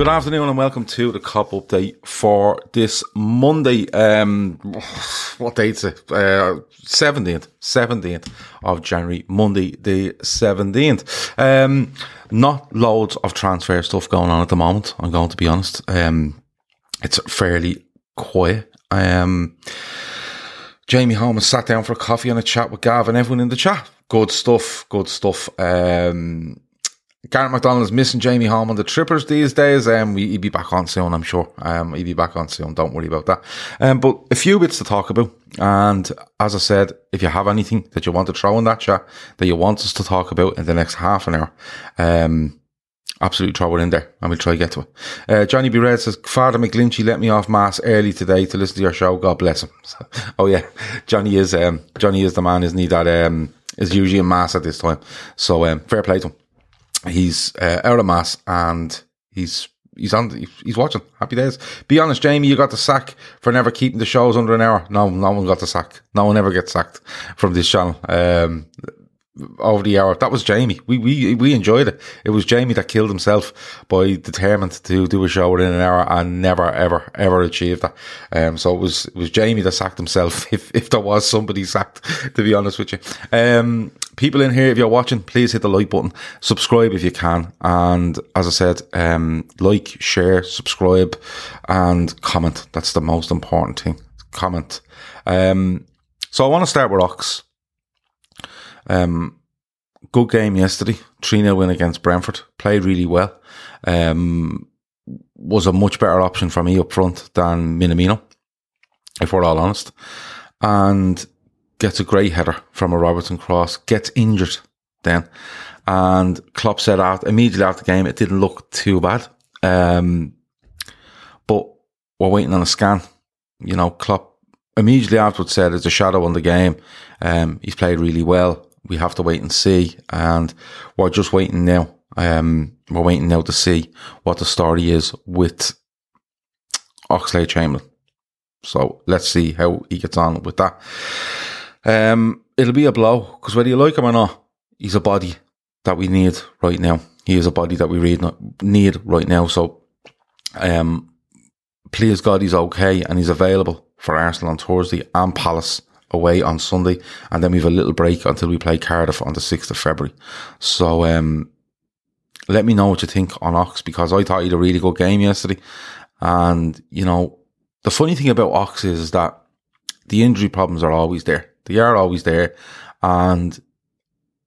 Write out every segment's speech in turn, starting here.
Good afternoon and welcome to the Kop Update for this Monday. Um, what date's it? Uh, 17th, 17th of January, Monday the 17th. Um, not loads of transfer stuff going on at the moment, I'm going to be honest. Um, it's fairly quiet. Um, Jamie Holmes sat down for a coffee and a chat with Gav and everyone in the chat. Good stuff, good stuff. Um, Garrett is missing Jamie Holm on the trippers these days. Um, he'll be back on soon, I'm sure. Um, he'll be back on soon. Don't worry about that. Um, but a few bits to talk about. And as I said, if you have anything that you want to throw in that chat that you want us to talk about in the next half an hour, um, absolutely throw it in there and we'll try to get to it. Uh, Johnny B. Red says, Father McGlinchy let me off mass early today to listen to your show. God bless him. So, oh yeah, Johnny is, um, Johnny is the man, isn't he? That, um, is usually in mass at this time. So, um, fair play to him he's uh, out of mass and he's he's on he's watching happy days be honest jamie you got the sack for never keeping the shows under an hour no no one got the sack no one ever gets sacked from this channel um over the hour. That was Jamie. We we we enjoyed it. It was Jamie that killed himself by determined to do a show within an hour and never ever ever achieved that. Um, so it was it was Jamie that sacked himself. If if there was somebody sacked, to be honest with you. Um, people in here, if you're watching, please hit the like button, subscribe if you can, and as I said, um, like, share, subscribe, and comment. That's the most important thing. Comment. Um, so I want to start with Ox. Um, good game yesterday. 3 0 win against Brentford. Played really well. Um, was a much better option for me up front than Minamino, if we're all honest. And gets a great header from a Robertson cross, gets injured then. And Klopp said out immediately after the game, it didn't look too bad. Um, but we're waiting on a scan. You know, Klopp immediately afterwards said there's a shadow on the game. Um, he's played really well we have to wait and see. And we're just waiting now. Um, we're waiting now to see what the story is with Oxlade Chamberlain. So let's see how he gets on with that. Um, it'll be a blow because whether you like him or not, he's a body that we need right now. He is a body that we need right now. So, um, please God, he's okay and he's available for Arsenal on Thursday and Palace away on Sunday, and then we have a little break until we play Cardiff on the 6th of February. So, um, let me know what you think on Ox because I thought he had a really good game yesterday. And, you know, the funny thing about Ox is, is that the injury problems are always there. They are always there. And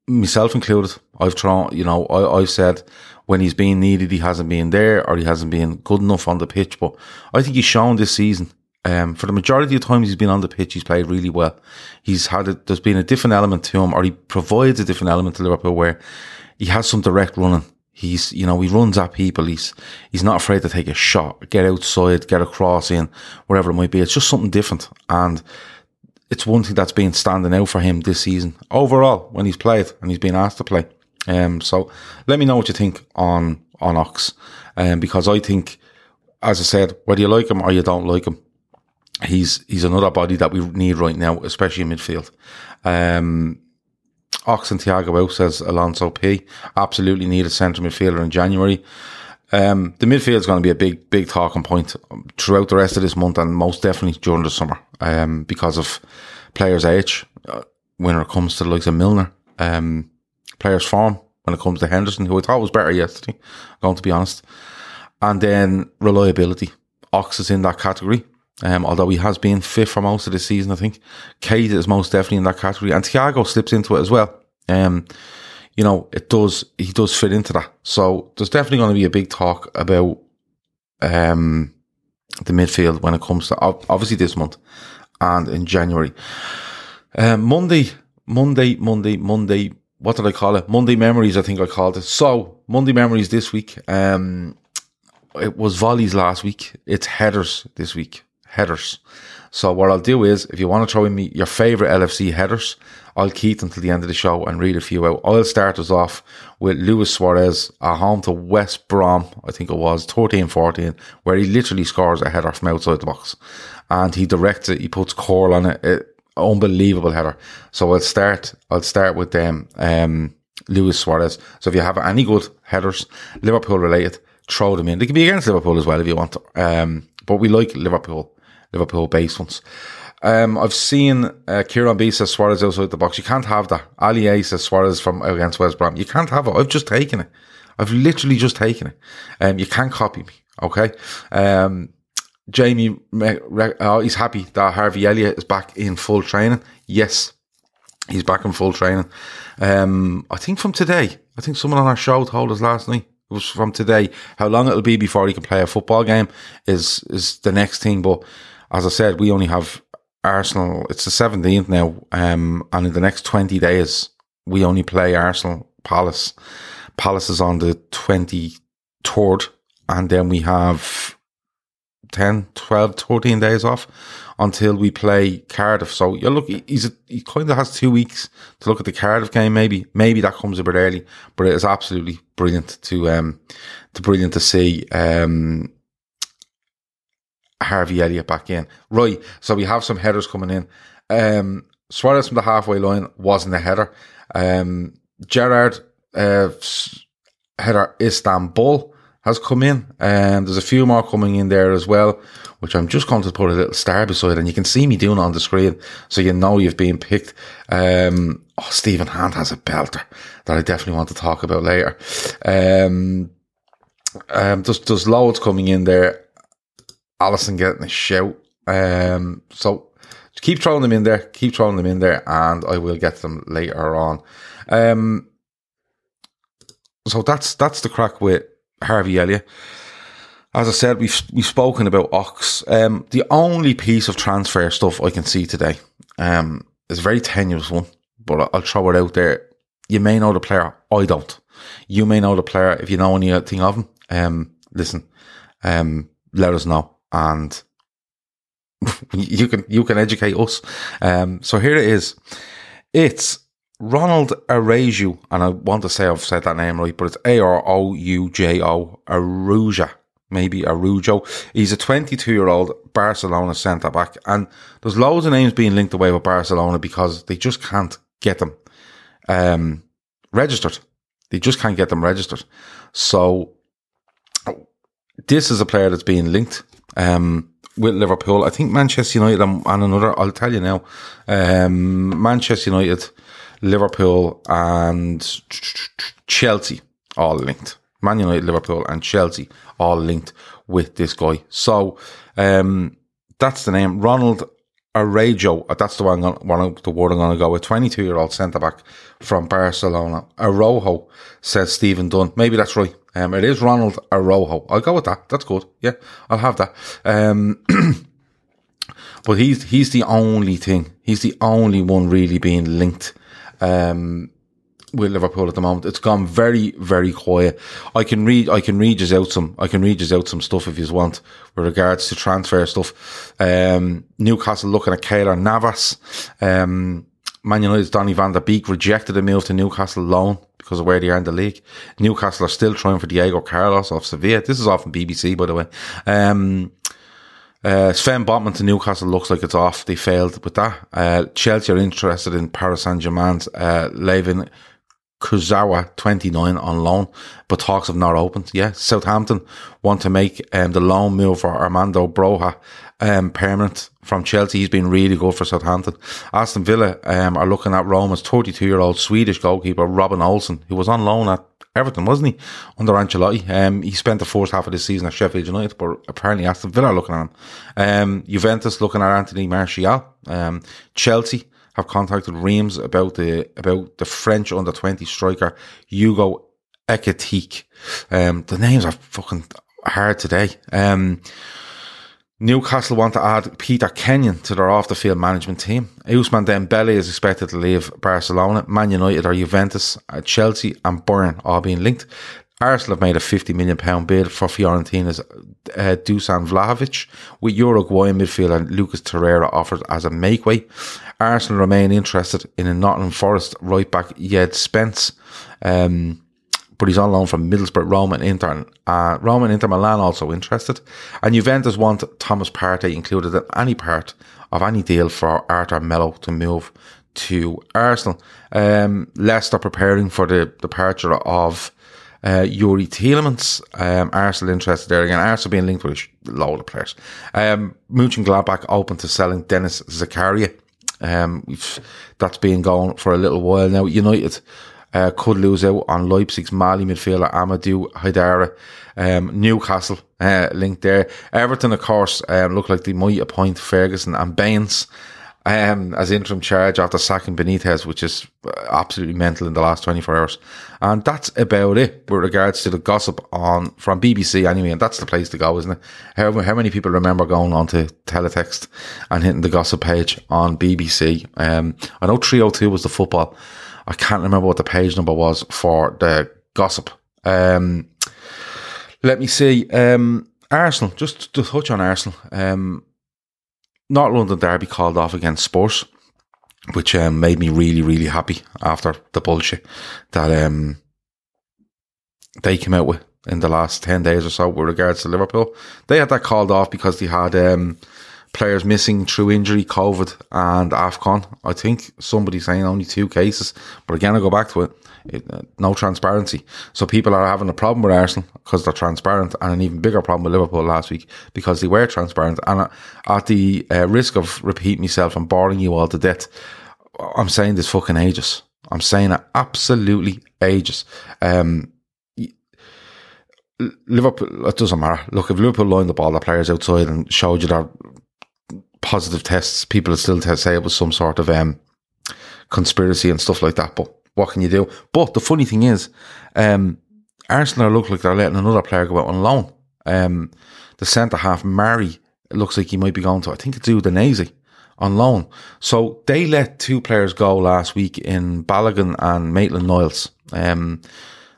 myself included, I've tried, you know, I, I've said when he's being needed, he hasn't been there or he hasn't been good enough on the pitch. But I think he's shown this season um, for the majority of the times he's been on the pitch, he's played really well. He's had a, there's been a different element to him, or he provides a different element to Liverpool where he has some direct running. He's, you know, he runs at people. He's, he's not afraid to take a shot, get outside, get a cross in, wherever it might be. It's just something different. And it's one thing that's been standing out for him this season overall when he's played and he's been asked to play. Um, so let me know what you think on, on Ox. Um, because I think, as I said, whether you like him or you don't like him, he's, he's another body that we need right now, especially in midfield. Um, Ox and Thiago out, says Alonso P. Absolutely need a centre midfielder in January. Um, the midfield is going to be a big, big talking point throughout the rest of this month and most definitely during the summer um, because of players' age uh, when it comes to the likes of Milner, um, players' form when it comes to Henderson, who I thought was better yesterday, going to be honest. And then reliability. Ox is in that category. Um, although he has been fifth for most of the season, I think Keita is most definitely in that category, and Thiago slips into it as well. Um, you know, it does he does fit into that. So there's definitely going to be a big talk about um, the midfield when it comes to obviously this month and in January. Um, Monday, Monday, Monday, Monday. What did I call it? Monday memories. I think I called it. So Monday memories this week. Um, it was volleys last week. It's headers this week headers. So what I'll do is, if you want to throw in me your favourite LFC headers, I'll keep until the end of the show and read a few out. I'll start us off with Luis Suarez at home to West Brom, I think it was, 13-14, where he literally scores a header from outside the box. And he directs it, he puts core on it, it unbelievable header. So I'll start, I'll start with them, um, Luis Suarez. So if you have any good headers, Liverpool related, throw them in. They can be against Liverpool as well if you want. Um, but we like Liverpool. Liverpool based ones. Um, I've seen uh, Kieran B says Suarez outside the box. You can't have that. Ali A says Suarez from against West Brom. You can't have it. I've just taken it. I've literally just taken it. Um, you can't copy me. Okay. Um, Jamie, uh, he's happy that Harvey Elliott is back in full training. Yes, he's back in full training. Um, I think from today. I think someone on our show told us last night it was from today. How long it'll be before he can play a football game is is the next thing. But as I said, we only have Arsenal. It's the seventeenth now, um, and in the next twenty days, we only play Arsenal Palace. Palace is on the twenty third, and then we have 10, 12, 13 days off until we play Cardiff. So you look, he's a, he kind of has two weeks to look at the Cardiff game. Maybe, maybe that comes a bit early, but it is absolutely brilliant to, um, to brilliant to see, um, Harvey Elliott back in. Right. So we have some headers coming in. Um, Suarez from the halfway line wasn't a header. Um, Gerrard, uh, header Istanbul has come in, and there's a few more coming in there as well, which I'm just going to put a little star beside, and you can see me doing on the screen, so you know you've been picked. Um, oh, Stephen Hand has a belter that I definitely want to talk about later. Um, um, there's, there's loads coming in there. Alisson getting a shout. Um, so keep throwing them in there, keep throwing them in there, and I will get them later on. Um, so that's that's the crack with Harvey Elliott. As I said, we've we've spoken about Ox. Um, the only piece of transfer stuff I can see today um, is a very tenuous one, but I'll throw it out there. You may know the player, I don't. You may know the player if you know anything of him. Um, listen, um, let us know, and you can you can educate us. Um, so here it is. It's Ronald Araujo, and I want to say I've said that name right, but it's A R O U J O, Aruja, maybe Araujo. He's a 22 year old Barcelona centre back, and there's loads of names being linked away with Barcelona because they just can't get them um, registered. They just can't get them registered. So this is a player that's being linked um, with Liverpool. I think Manchester United and, another. I'll tell you now. Um, Manchester United Liverpool and Chelsea all linked. Man United, Liverpool, and Chelsea all linked with this guy. So um, that's the name, Ronald Araujo. That's the one, one the word I'm going to go with. 22 year old centre back from Barcelona. Araujo says Stephen Dunn. Maybe that's right. Um, it is Ronald Araujo. I'll go with that. That's good. Yeah, I'll have that. Um, but he's he's the only thing. He's the only one really being linked um, with Liverpool at the moment. It's gone very, very quiet. I can read, I can read you out some, I can read you out some stuff if you want with regards to transfer stuff. Um, Newcastle looking at Keylor Navas. Um, Man United's Donny van der Beek rejected a move to Newcastle loan because of where they are in the league. Newcastle are still trying for Diego Carlos off Sevilla. This is off from BBC, by the way. Um, uh, Sven Botman to Newcastle looks like it's off. They failed with that. Uh, Chelsea are interested in Paris Saint Germain's uh, Layvin Kurzawa, 29 on loan, but talks have not opened. Yeah, Southampton want to make um, the loan move for Armando Broja um, permanent from Chelsea. He's been really good for Southampton. Aston Villa um, are looking at Roma's 32 year old Swedish goalkeeper Robin Olsen, who was on loan at Everton, wasn't he? Under Ancelotti. Um, he spent the first half of the season at Sheffield United, but apparently Aston Villa are looking at him. Um, Juventus looking at Anthony Martial. Um, Chelsea have contacted Reims about the, about the French under 20 striker, Hugo Ekitike. Um, the names are fucking hard today. Newcastle want to add Peter Kenyon to their off the field management team. Ousmane Dembele is expected to leave Barcelona. Man United or Juventus, uh, Chelsea and Bayern all being linked. Arsenal have made a £50 million bid for Fiorentina's uh, Dusan Vlahovic, with Uruguayan midfielder Lucas Torreira offered as a makeway. Arsenal remain interested in a Nottingham Forest right back Jed Spence. Um, but he's on loan from Middlesbrough, Roma and Inter. Uh, Roma and Inter Milan also interested. And Juventus want Thomas Partey included in any part of any deal for Arthur Melo to move to Arsenal. Um, Leicester preparing for the departure of uh, Youri Tielemans. Um, Arsenal interested there again. Arsenal being linked with a load of players. Um, Gladbach open to selling Denis Zakaria. Um, that's been going for a little while now. United uh, could lose out on Leipzig's Mali midfielder Amadou Haidara. Um, Newcastle uh, linked there. Everton, of course, um, look like they might appoint Ferguson and Baines um, as interim charge after sacking Benitez, which is absolutely mental in the last 24 hours. And that's about it with regards to the gossip on from BBC anyway. And that's the place to go, isn't it? How, how many people remember going on to teletext and hitting the gossip page on BBC? Um, I know 302 was the football. I can't remember what the page number was for the gossip. Um, let me see. Um, Arsenal, just to touch on Arsenal. Um, North London Derby called off against Spurs, which um, made me really, really happy after the bullshit that um, they came out with in the last 10 days or so with regards to Liverpool. They had that called off because they had um, players missing through injury, COVID, and AFCON. I think somebody's saying only two cases. But again, I go back to it. it uh, no transparency. So people are having a problem with Arsenal because they're transparent, and an even bigger problem with Liverpool last week because they were transparent. And uh, at the uh, risk of repeating myself and boring you all to death, I'm saying this fucking ages. I'm saying it absolutely ages. Um, Liverpool, it doesn't matter. Look, if Liverpool lined up all the players outside and showed you that positive tests, people still say it was some sort of um, conspiracy and stuff like that. But what can you do? But the funny thing is, um, Arsenal look like they're letting another player go out on loan. Um, the centre half, Mari, looks like he might be going to, I think it's Udinese on loan. So they let two players go last week in Balogun and Maitland Niles. Um,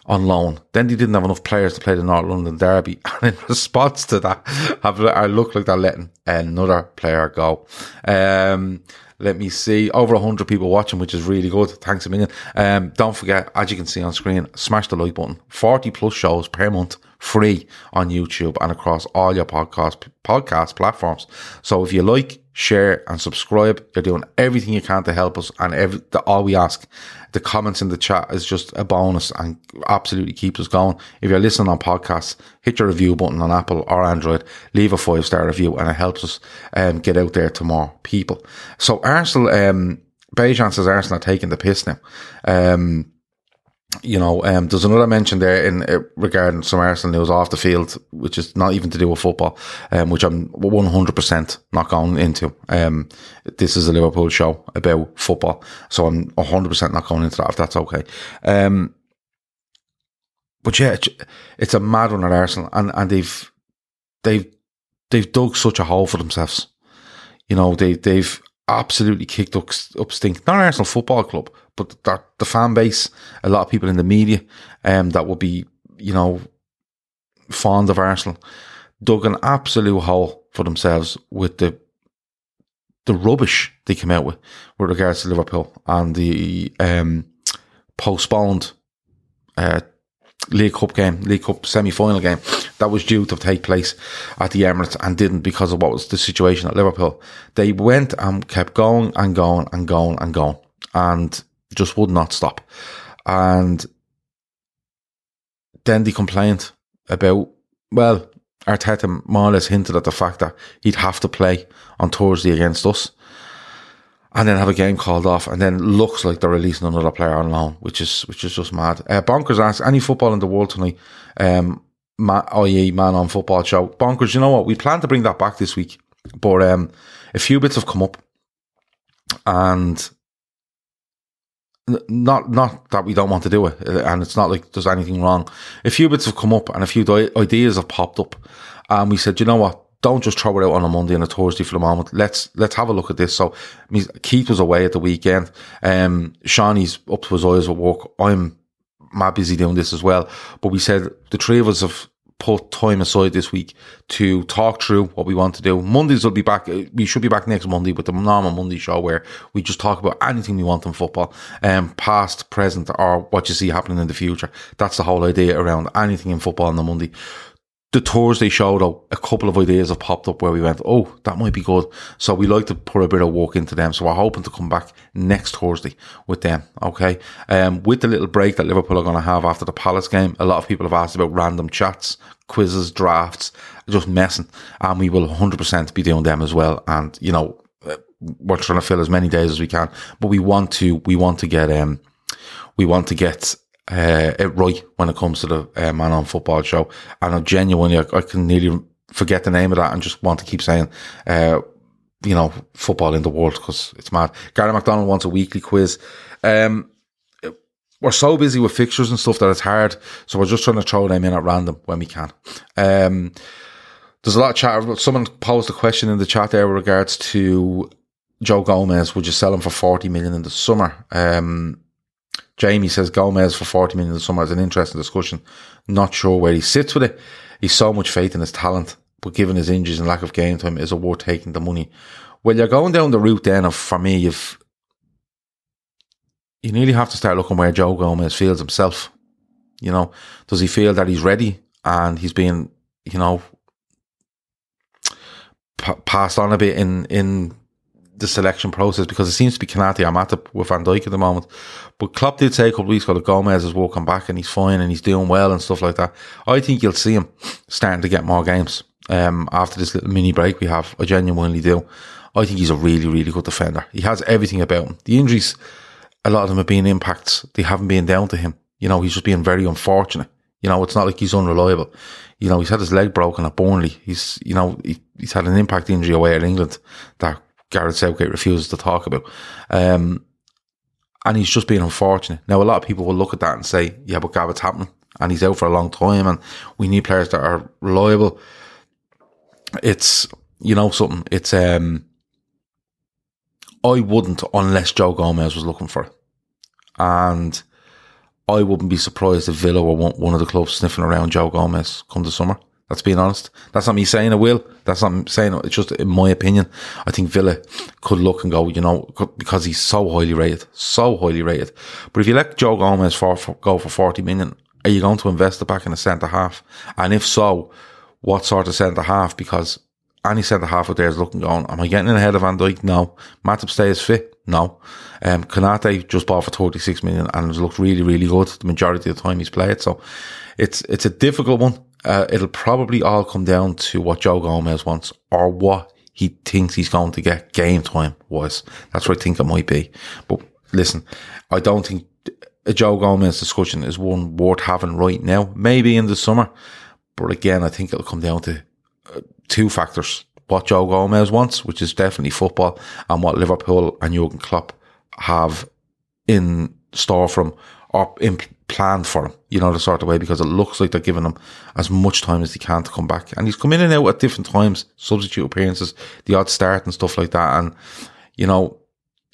on loan. Then they didn't have enough players to play the North London Derby. And in response to that, have, I look like they're letting another player go. Um, let me see. Over 100 people watching, which is really good. Thanks a million. Um, don't forget, as you can see on screen, smash the like button. 40 plus shows per month, free on YouTube and across all your podcast, podcast platforms. So if you like, share and subscribe, you're doing everything you can to help us and every, the, all we ask the comments in the chat is just a bonus and absolutely keeps us going. If you're listening on podcasts, hit your review button on Apple or Android, leave a five star review, and it helps us um, get out there to more people. So Arsenal, um, Bejan says Arsenal are taking the piss now. Um, you know, um, there's another mention there in uh, regarding some Arsenal news off the field, which is not even to do with football, um, which I'm 100% not going into. Um, this is a Liverpool show about football, so I'm 100% not going into that if that's okay. Um, but yeah, it's a mad one at Arsenal, and, and they've they've they've dug such a hole for themselves. You know, they they've absolutely kicked up, up stink. Not Arsenal Football Club, but the, the fan base, a lot of people in the media, um, that will be, you know, fond of Arsenal, dug an absolute hole for themselves with the the rubbish they came out with with regards to Liverpool and the um, postponed uh, League Cup game, League Cup semi final game that was due to take place at the Emirates and didn't because of what was the situation at Liverpool. They went and kept going and going and going and going and just would not stop. And then the complaint about, well, Arteta more or less hinted at the fact that he'd have to play on Thursday against us and then have a game called off, and then looks like they're releasing another player on loan, which is which is just mad. Uh, Bonkers asks any football in the world tonight, um, i.e. man on football show. Bonkers, you know what? We plan to bring that back this week, but um, a few bits have come up, and not not that we don't want to do it, and it's not like there's anything wrong. A few bits have come up, and a few ideas have popped up, and we said, you know what? don't just throw it out on a Monday and a Thursday for the moment. Let's let's have a look at this. So, Keith was away at the weekend. Um, Shawnee's up to his eyes at work. I'm mad busy doing this as well. But we said the three of us have put time aside this week to talk through what we want to do. Mondays will be back. We should be back next Monday with the normal Monday show where we just talk about anything we want in football, um, past, present, or what you see happening in the future. That's the whole idea around anything in football on the Monday the Thursday show though, a couple of ideas have popped up where we went, oh, that might be good. So we like to put a bit of work into them. So we're hoping to come back next Thursday with them. Okay. Um, with the little break that Liverpool are going to have after the Palace game, a lot of people have asked about random chats, quizzes, drafts, just messing. And we will 100% be doing them as well. And, you know, uh, we're trying to fill as many days as we can, but we want to, we want to get, um, we want to get uh, it right when it comes to the uh, Man on Football show. And I genuinely, I, I, can nearly forget the name of that and just want to keep saying, uh, you know, football in the world because it's mad. Gary McDonald wants a weekly quiz. Um, we're so busy with fixtures and stuff that it's hard. So we're just trying to throw them in at random when we can. Um, there's a lot of chat. But someone posed a question in the chat there with regards to Joe Gomez. Would you sell him for 40 million in the summer? Um, Jamie says Gomez for 40 million the summer is an interesting discussion. Not sure where he sits with it. He's so much faith in his talent, but given his injuries and lack of game time, is it worth taking the money? Well, you're going down the route then of, for me, if you nearly have to start looking where Joe Gomez feels himself. You know, does he feel that he's ready and he's being, you know, p- passed on a bit in in the selection process because it seems to be Konaté or Matip with Van Dijk at the moment. But Klopp did say a couple of weeks ago that Gomez is walking back and he's fine and he's doing well and stuff like that. I think you'll see him starting to get more games um, after this little mini break we have. I genuinely do. I think he's a really, really good defender. He has everything about him. The injuries, a lot of them have been impacts. They haven't been down to him. You know, he's just being very unfortunate. You know, it's not like he's unreliable. You know, he's had his leg broken at Burnley. He's, you know, he, he's had an impact injury away at England that Gareth Southgate refuses to talk about. Um, and he's just being unfortunate. Now, a lot of people will look at that and say, yeah, but Gav, it's happening. And he's out for a long time and we need players that are reliable. It's, you know, something. It's, um, I wouldn't unless Joe Gomez was looking for it. And I wouldn't be surprised if Villa were one of the clubs sniffing around Joe Gomez come the summer. That's being honest. That's not me saying I will. That's not me saying it. It's just in my opinion. I think Villa could look and go, you know, because he's so highly rated, so highly rated. But if you let Joe Gomez for, for, go for 40 million, are you going to invest it back in a centre half? And if so, what sort of centre half? Because any centre half out there is looking going, am I getting in ahead of Van Dijk? No. Matip stays fit? No. Um, Konaté just bought for 36 million and has looked really, really good the majority of the time he's played. So it's, it's a difficult one. Uh, it'll probably all come down to what Joe Gomez wants or what he thinks he's going to get game time wise. That's what I think it might be. But listen, I don't think a Joe Gomez discussion is one worth having right now. Maybe in the summer. But again, I think it'll come down to uh, two factors. What Joe Gomez wants, which is definitely football, and what Liverpool and Jurgen Klopp have in store from or in planned for him, you know, the sort of way, because it looks like they're giving him as much time as they can to come back. And he's come in and out at different times, substitute appearances, the odd start and stuff like that. And, you know,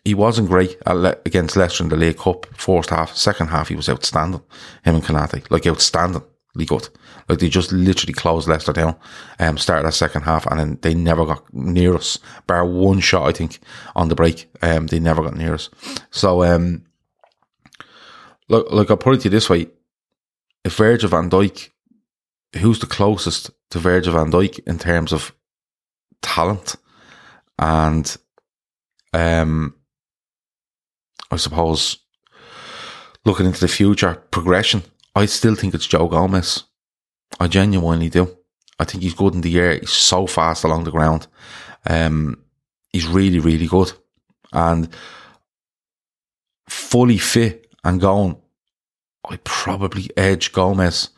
he wasn't great Le- against Leicester in the League Cup first half. Second half, he was outstanding. Him and Konate, like outstandingly good. Like they just literally closed Leicester down. Um, started that second half, and then they never got near us. Bar one shot, I think, on the break. Um, they never got near us. So, um, look, like I'll put it to you this way: if Virgil Van Dijk, who's the closest to Virgil Van Dijk in terms of talent and um I suppose looking into the future progression, I still think it's Joe Gomez. I genuinely do. I think he's good in the air. He's so fast along the ground. Um, he's really, really good. And fully fit and going, I probably edge Gomez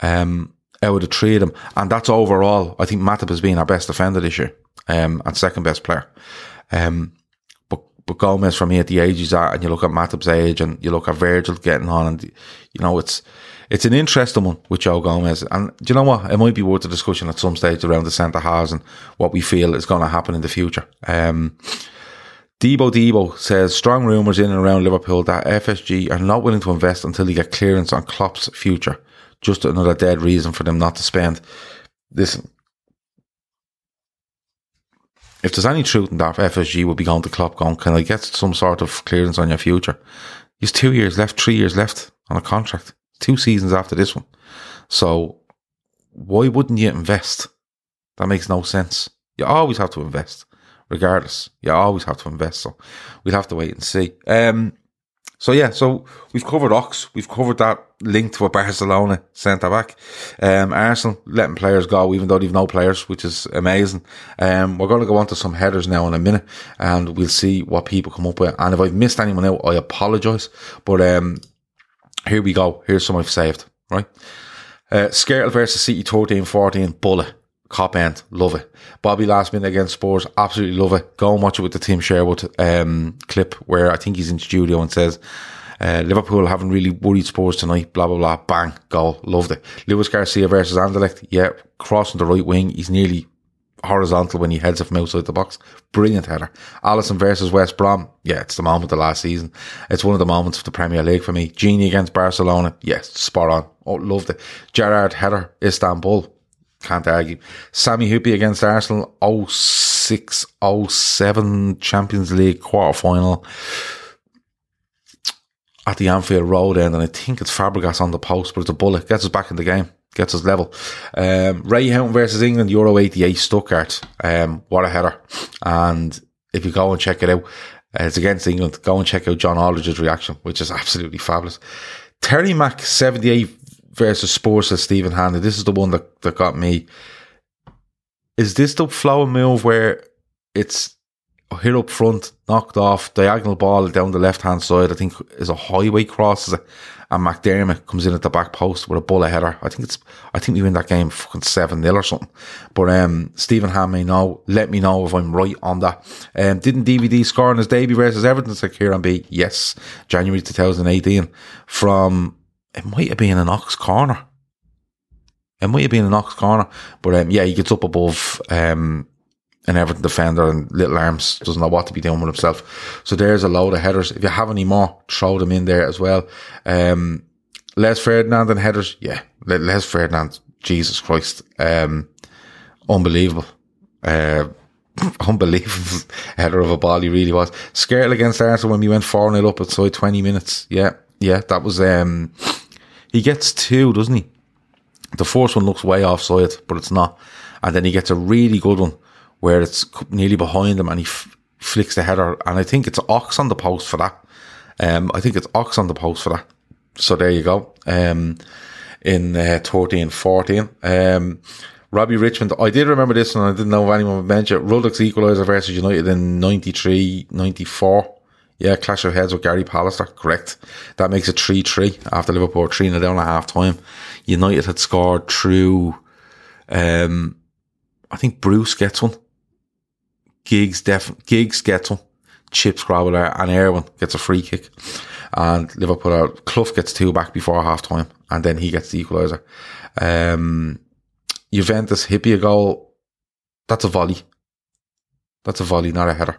um, out of the three of them. And that's overall. I think Matip has been our best defender this year um, and second best player. Um, but Gomez for me at the age he's at, and you look at Matip's age, and you look at Virgil getting on, and you know it's it's an interesting one with Joe Gomez. And do you know what? It might be worth a discussion at some stage around the centre halves and what we feel is going to happen in the future. Um, Debo Debo says strong rumours in and around Liverpool that FSG are not willing to invest until they get clearance on Klopp's future. Just another dead reason for them not to spend. Listen, if there's any truth in that, FSG will be going to Klopp going, can I get some sort of clearance on your future? He's two years left, three years left on a contract, two seasons after this one. So why wouldn't you invest? That makes no sense. You always have to invest, regardless. You always have to invest. So we'll have to wait and see. Um, so yeah, so we've covered Ox, we've covered that link to a Barcelona centre back. Um, Arsenal letting players go, even though they've no players, which is amazing. Um, we're going to go on to some headers now in a minute, and we'll see what people come up with. And if I've missed anyone out, I apologise. But um, here we go. Here's some I've saved. Right, uh, Skrtel versus City 13-14 bullet. Kop end, love it. Bobby last minute against Spurs, absolutely love it. Go and watch it with the Tim Sherwood um, clip where I think he's in studio and says, uh, Liverpool haven't really worried Spurs tonight, blah, blah, blah. Bang, goal, loved it. Luis Garcia versus Anderlecht, yeah, crossing the right wing. He's nearly horizontal when he heads it from outside the box. Brilliant header. Alisson versus West Brom. Yeah, it's the moment of the last season. It's one of the moments of the Premier League for me. Gini against Barcelona. Yes, spot on. Oh, loved it. Gerrard header, Istanbul. Can't argue. Sami Hyypiä against Arsenal, 06 07 Champions League quarter final at the Anfield Road end, and I think it's Fabregas on the post, but it's a bullet. Gets us back in the game, gets us level. Um, Ray Houghton versus England, Euro 88 Stuttgart. Um, what a header. And if you go and check it out, uh, it's against England. Go and check out John Aldridge's reaction, which is absolutely fabulous. Terry Mack 78 versus Spurs as Stephen Hanley. This is the one that, that got me. Is this the flow move where it's hit up front, knocked off, diagonal ball down the left hand side? I think is a highway cross, and McDermott comes in at the back post with a bullet header. I think it's, I think we win that game fucking 7 0 or something. But, um, Stephen Han may know, let me know if I'm right on that. Um, didn't VVD score on his debut versus Everton, said Kieran B? Yes, January 2018 from it might have been an ox corner. It might have been an ox corner, but um, yeah, he gets up above um, an Everton defender and little arms doesn't know what to be doing with himself. So there's a load of headers. If you have any more, throw them in there as well. Um, Les Ferdinand and headers, yeah, Les Ferdinand, Jesus Christ, um, unbelievable. Uh, unbelievable header of a ball he really was. Skrtel against Arsenal when we went 4 0 up outside 20 minutes. Yeah, yeah, that was, um, he gets two, doesn't he? The first one looks way offside, but it's not. And then he gets a really good one where it's nearly behind him and he f- flicks the header. And I think it's Ox on the post for that. Um, I think it's Ox on the post for that. So there you go. Um, in uh, 13 14. Um, Robbie Richmond, I did remember this one. I didn't know if anyone would mention it. Ruddock's equaliser versus United in 93 94. Yeah, clash of heads with Gary Pallister, correct. That makes it 3 3 after Liverpool 3 0 down at half time. United had scored through, um, I think Bruce gets one. Giggs, def- Giggs gets one. Chips Grobbelaar and Irwin gets a free kick. And Liverpool are, Clough gets two back before half time. And then he gets the equaliser. Um, Juventus Hyypiä goal. That's a volley. That's a volley, not a header.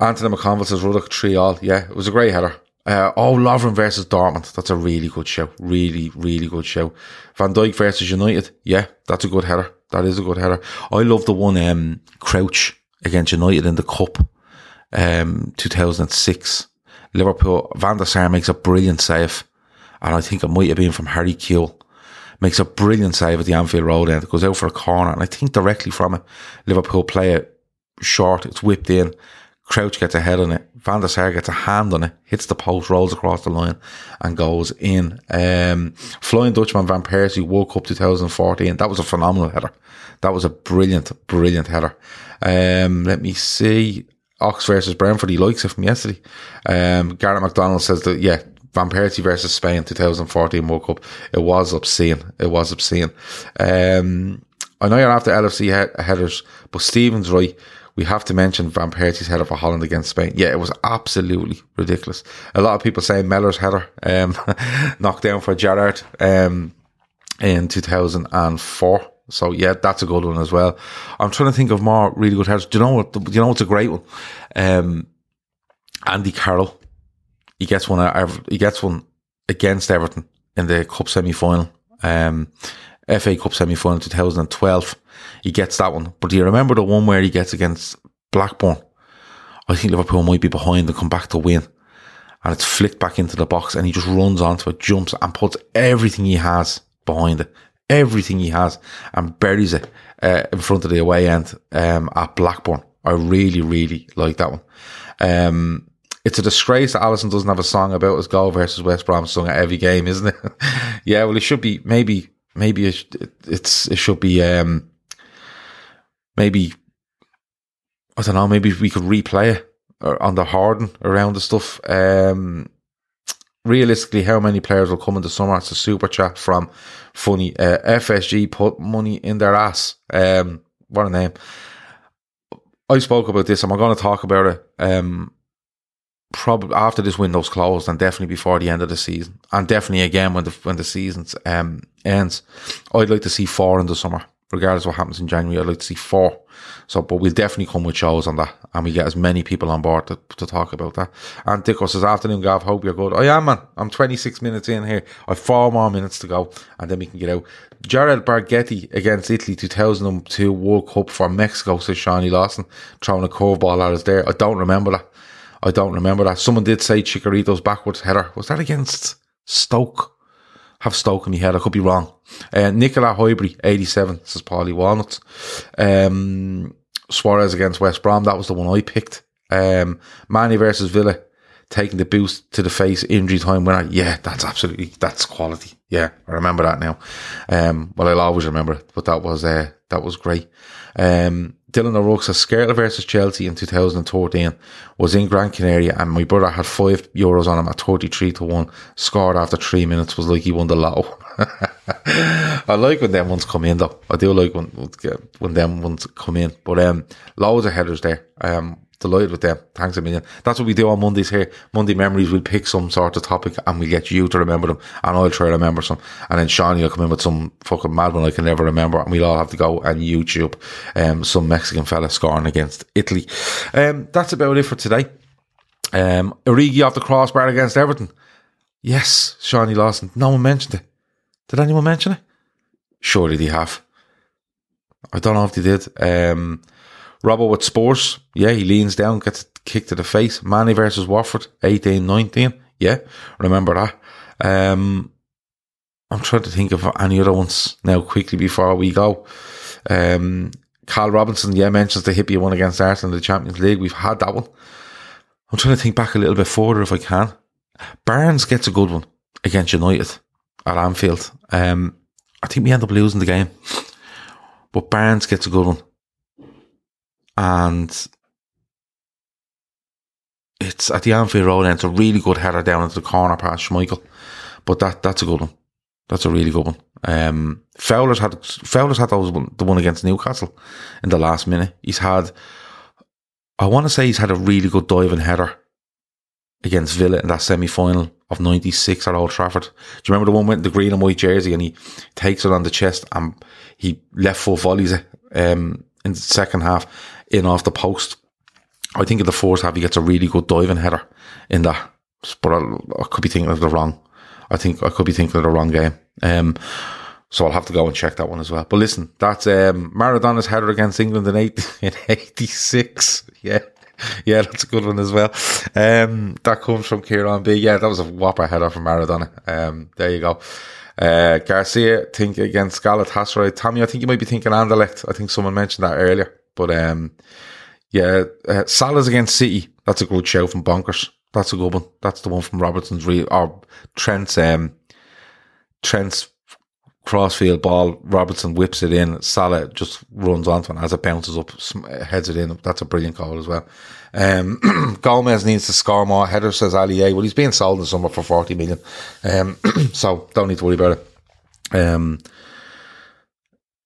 Anthony McConville says Ruddock 3 all. Yeah, it was a great header. Uh, oh, Lovren versus Dortmund. That's a really good show. Really, really good show. Van Dijk versus United. Yeah, that's a good header. That is a good header. I love the one um, Crouch against United in the Cup, um, 2006. Liverpool, Van der Sar makes a brilliant save. And I think it might have been from Harry Kewell. Makes a brilliant save at the Anfield Road end. It goes out for a corner. And I think directly from it, Liverpool play it short. It's whipped in. Crouch gets a head on it. Van der Sar gets a hand on it, hits the post, rolls across the line, and goes in. Um, Flying Dutchman Van Persie woke up 2014. That was a phenomenal header. That was a brilliant, brilliant header. Um, let me see. Ox versus Brentford. He likes it from yesterday. Um, Garrett McDonald says that, yeah, Van Persie versus Spain 2014 World Cup. It was obscene. It was obscene. Um, I know you're after LFC he- headers, but Stephen's right we have to mention Van Persie's header for Holland against Spain. Yeah, it was absolutely ridiculous. A lot of people say Mellor's header, um, knocked down for Gerrard, um, in 2004. So yeah, that's a good one as well. I'm trying to think of more really good headers. Do you know what? Do you know what's a great one? Um, Andy Carroll. He gets one. He gets one against Everton in the cup semi final. Um, FA Cup semi final 2012. He gets that one. But do you remember the one where he gets against Blackburn? I think Liverpool might be behind and come back to win. And it's flicked back into the box and he just runs onto it, jumps and puts everything he has behind it. Everything he has and buries it uh, in front of the away end um, at Blackburn. I really, really like that one. Um, it's a disgrace that Alisson doesn't have a song about his goal versus West Brom sung at every game, isn't it? yeah, well, it should be maybe maybe it, it's it should be um, maybe I don't know. Maybe we could replay it on the Harden around the stuff. Um, realistically, how many players will come in the summer? It's a super chat from funny uh, FSG put money in their ass. Um, what a name! I spoke about this. and I'm going to talk about it. Um, probably after this window's closed and definitely before the end of the season and definitely again when the when the season's um, ends I'd like to see four in the summer. Regardless what happens in January I'd like to see four. So but we'll definitely come with shows on that and we get as many people on board to, to talk about that. And Dicko says afternoon Gav hope you're good. I am man. I'm 26 minutes in here. I've four more minutes to go and then we can get out. Jared Borgetti against Italy 2002 World Cup for Mexico says Shawnee Lawson throwing a curveball at us there. I don't remember that I don't remember that. Someone did say Chicharito's backwards header. Was that against Stoke? Have Stoke in my head. I could be wrong. Uh, Nicola Hoybry, 87, says Paulie Walnuts. Um, Suarez against West Brom. That was the one I picked. Um, Manny versus Villa, taking the boost to the face, injury time winner. Yeah, that's absolutely, that's quality. Yeah, I remember that now. Um, well, I'll always remember it, but that was, uh, that was great. Um, Dylan O'Rourke says Skrtel versus Chelsea in 2014 was in Gran Canaria and my brother had five euros on him at 33 to 1. Scored after three minutes was like he won the lotto. I like when them ones come in though. I do like when when them ones come in. But um loads of headers there. Um delighted with them. Thanks a million. That's what we do on Mondays here. Monday memories, we'll pick some sort of topic and we get you to remember them and I'll try to remember some. And then Shawnee will come in with some fucking mad one I can never remember and we'll all have to go and YouTube um, some Mexican fella scoring against Italy. Um, that's about it for today. Um, Origi off the crossbar against Everton. Yes, Shawnee Lawson. No one mentioned it. Did anyone mention it? Surely they have. I don't know if they did. Um, Robbo with Spurs, yeah, he leans down, gets a kick to the face. Manny versus Watford, 18 19. Yeah, remember that. Um, I'm trying to think of any other ones now quickly before we go. Um, Carl Robinson, yeah, mentions the Hyypiä one against Arsenal in the Champions League. We've had that one. I'm trying to think back a little bit further if I can. Barnes gets a good one against United at Anfield. Um, I think we end up losing the game, but Barnes gets a good one and it's at the Anfield Road and it's a really good header down into the corner past Schmeichel. But that that's a good one. That's a really good one. Um, Fowler's had Fowler's had those one, the one against Newcastle in the last minute. He's had, I want to say he's had a really good diving header against Villa in that semi final of '96 at Old Trafford. Do you remember the one with the green and white jersey and he takes it on the chest and he left full volleys it um, in the second half in off the post. I think in the fourth half he gets a really good diving header in that. But I, I could be thinking of the wrong. I think I could be thinking of the wrong game. Um, so I'll have to go and check that one as well. But listen, that's um, Maradona's header against England in eight in eighty six. Yeah. Yeah, that's a good one as well. Um, that comes from Kieran B. Yeah, that was a whopper header from Maradona. Um, there you go. Uh, Garcia, think against Galatasaray. Tommy, I think you might be thinking Anderlecht. I think someone mentioned that earlier. But um, yeah, uh, Salah's against City. That's a good show from Bonkers. That's a good one. That's the one from Robertson's real or Trent's um, Trent's crossfield ball. Robertson whips it in. Salah just runs onto it as it bounces up, heads it in. That's a brilliant goal as well. Um, Gomez needs to score more. Header says Ali A. Well, he's being sold in summer for 40 million. Um, so don't need to worry about it. Um,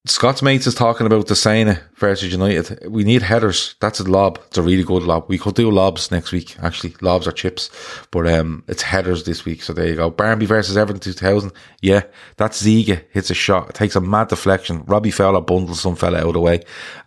Scott's mates is talking about the Seine versus United. We need headers. That's a lob. It's a really good lob. We could do lobs next week, actually. Lobs or chips. But um, it's headers this week. So there you go. Barmby versus Everton 2000. Yeah, that's Ziege hits a shot. It takes a mad deflection. Robbie Fowler bundles some fella out of the way.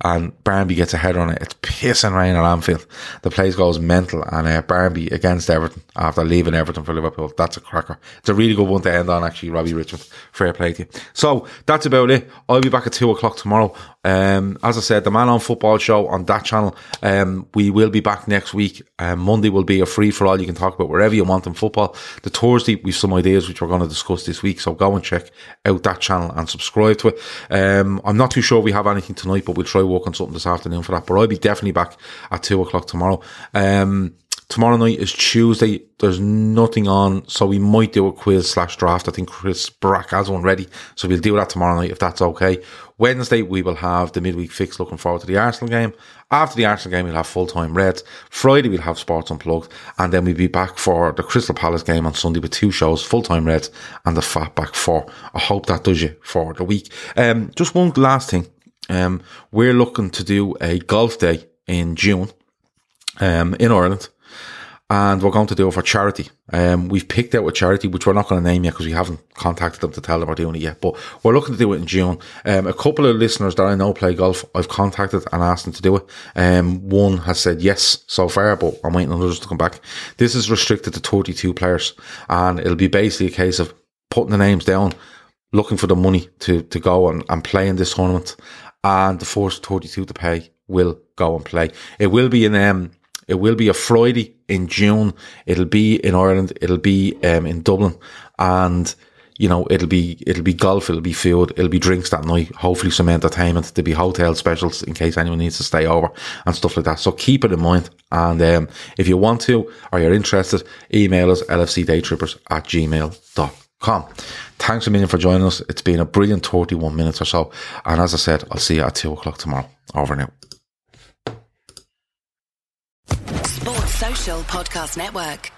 And Barmby gets a header on it. It's pissing rain at Anfield. The place goes mental. And uh, Barmby against Everton after leaving Everton for Liverpool. That's a cracker. It's a really good one to end on, actually, Robbie Richard. Fair play to you. So that's about it. I'll be back at two o'clock tomorrow. Um, as I said, the Man on Football show on that channel. Um, we will be back next week. Um, Monday will be a free for all. You can talk about wherever you want in football. The Thursday, we've some ideas which we're going to discuss this week. So go and check out that channel and subscribe to it. Um, I'm not too sure we have anything tonight, but we'll try on something this afternoon for that. But I'll be definitely back at two o'clock tomorrow. Tomorrow night is Tuesday. There's nothing on, so we might do a quiz slash draft. I think Chris Brack has one ready, so we'll do that tomorrow night if that's okay. Wednesday we will have the midweek fix. Looking forward to the Arsenal game. After the Arsenal game, we'll have full time Reds. Friday we'll have Sports Unplugged, and then we'll be back for the Crystal Palace game on Sunday with two shows: full time Reds and the Fat Back Four. I hope that does you for the week. Um, just one last thing. Um, we're looking to do a golf day in June, um, in Ireland and we're going to do it for charity. Um, we've picked out a charity, which we're not going to name yet because we haven't contacted them to tell them we're doing it yet, but we're looking to do it in June. Um, a couple of listeners that I know play golf, I've contacted and asked them to do it. Um, one has said yes so far, but I'm waiting on others to come back. This is restricted to 32 players and it'll be basically a case of putting the names down, looking for the money to, to go and, and play in this tournament and the first 32 to pay will go and play. It will be in, um, it will be a Friday in June. It'll be in Ireland. It'll be um, in Dublin, and you know it'll be it'll be golf. It'll be food. It'll be drinks that night. Hopefully some entertainment. There'll be hotel specials in case anyone needs to stay over and stuff like that. So keep it in mind. And um, if you want to or you're interested, email us lfcdaytrippers at gmail gmail.com. Thanks a million for joining us. It's been a brilliant 31 minutes or so. And as I said, I'll see you at two o'clock tomorrow. Over now. Podcast Network.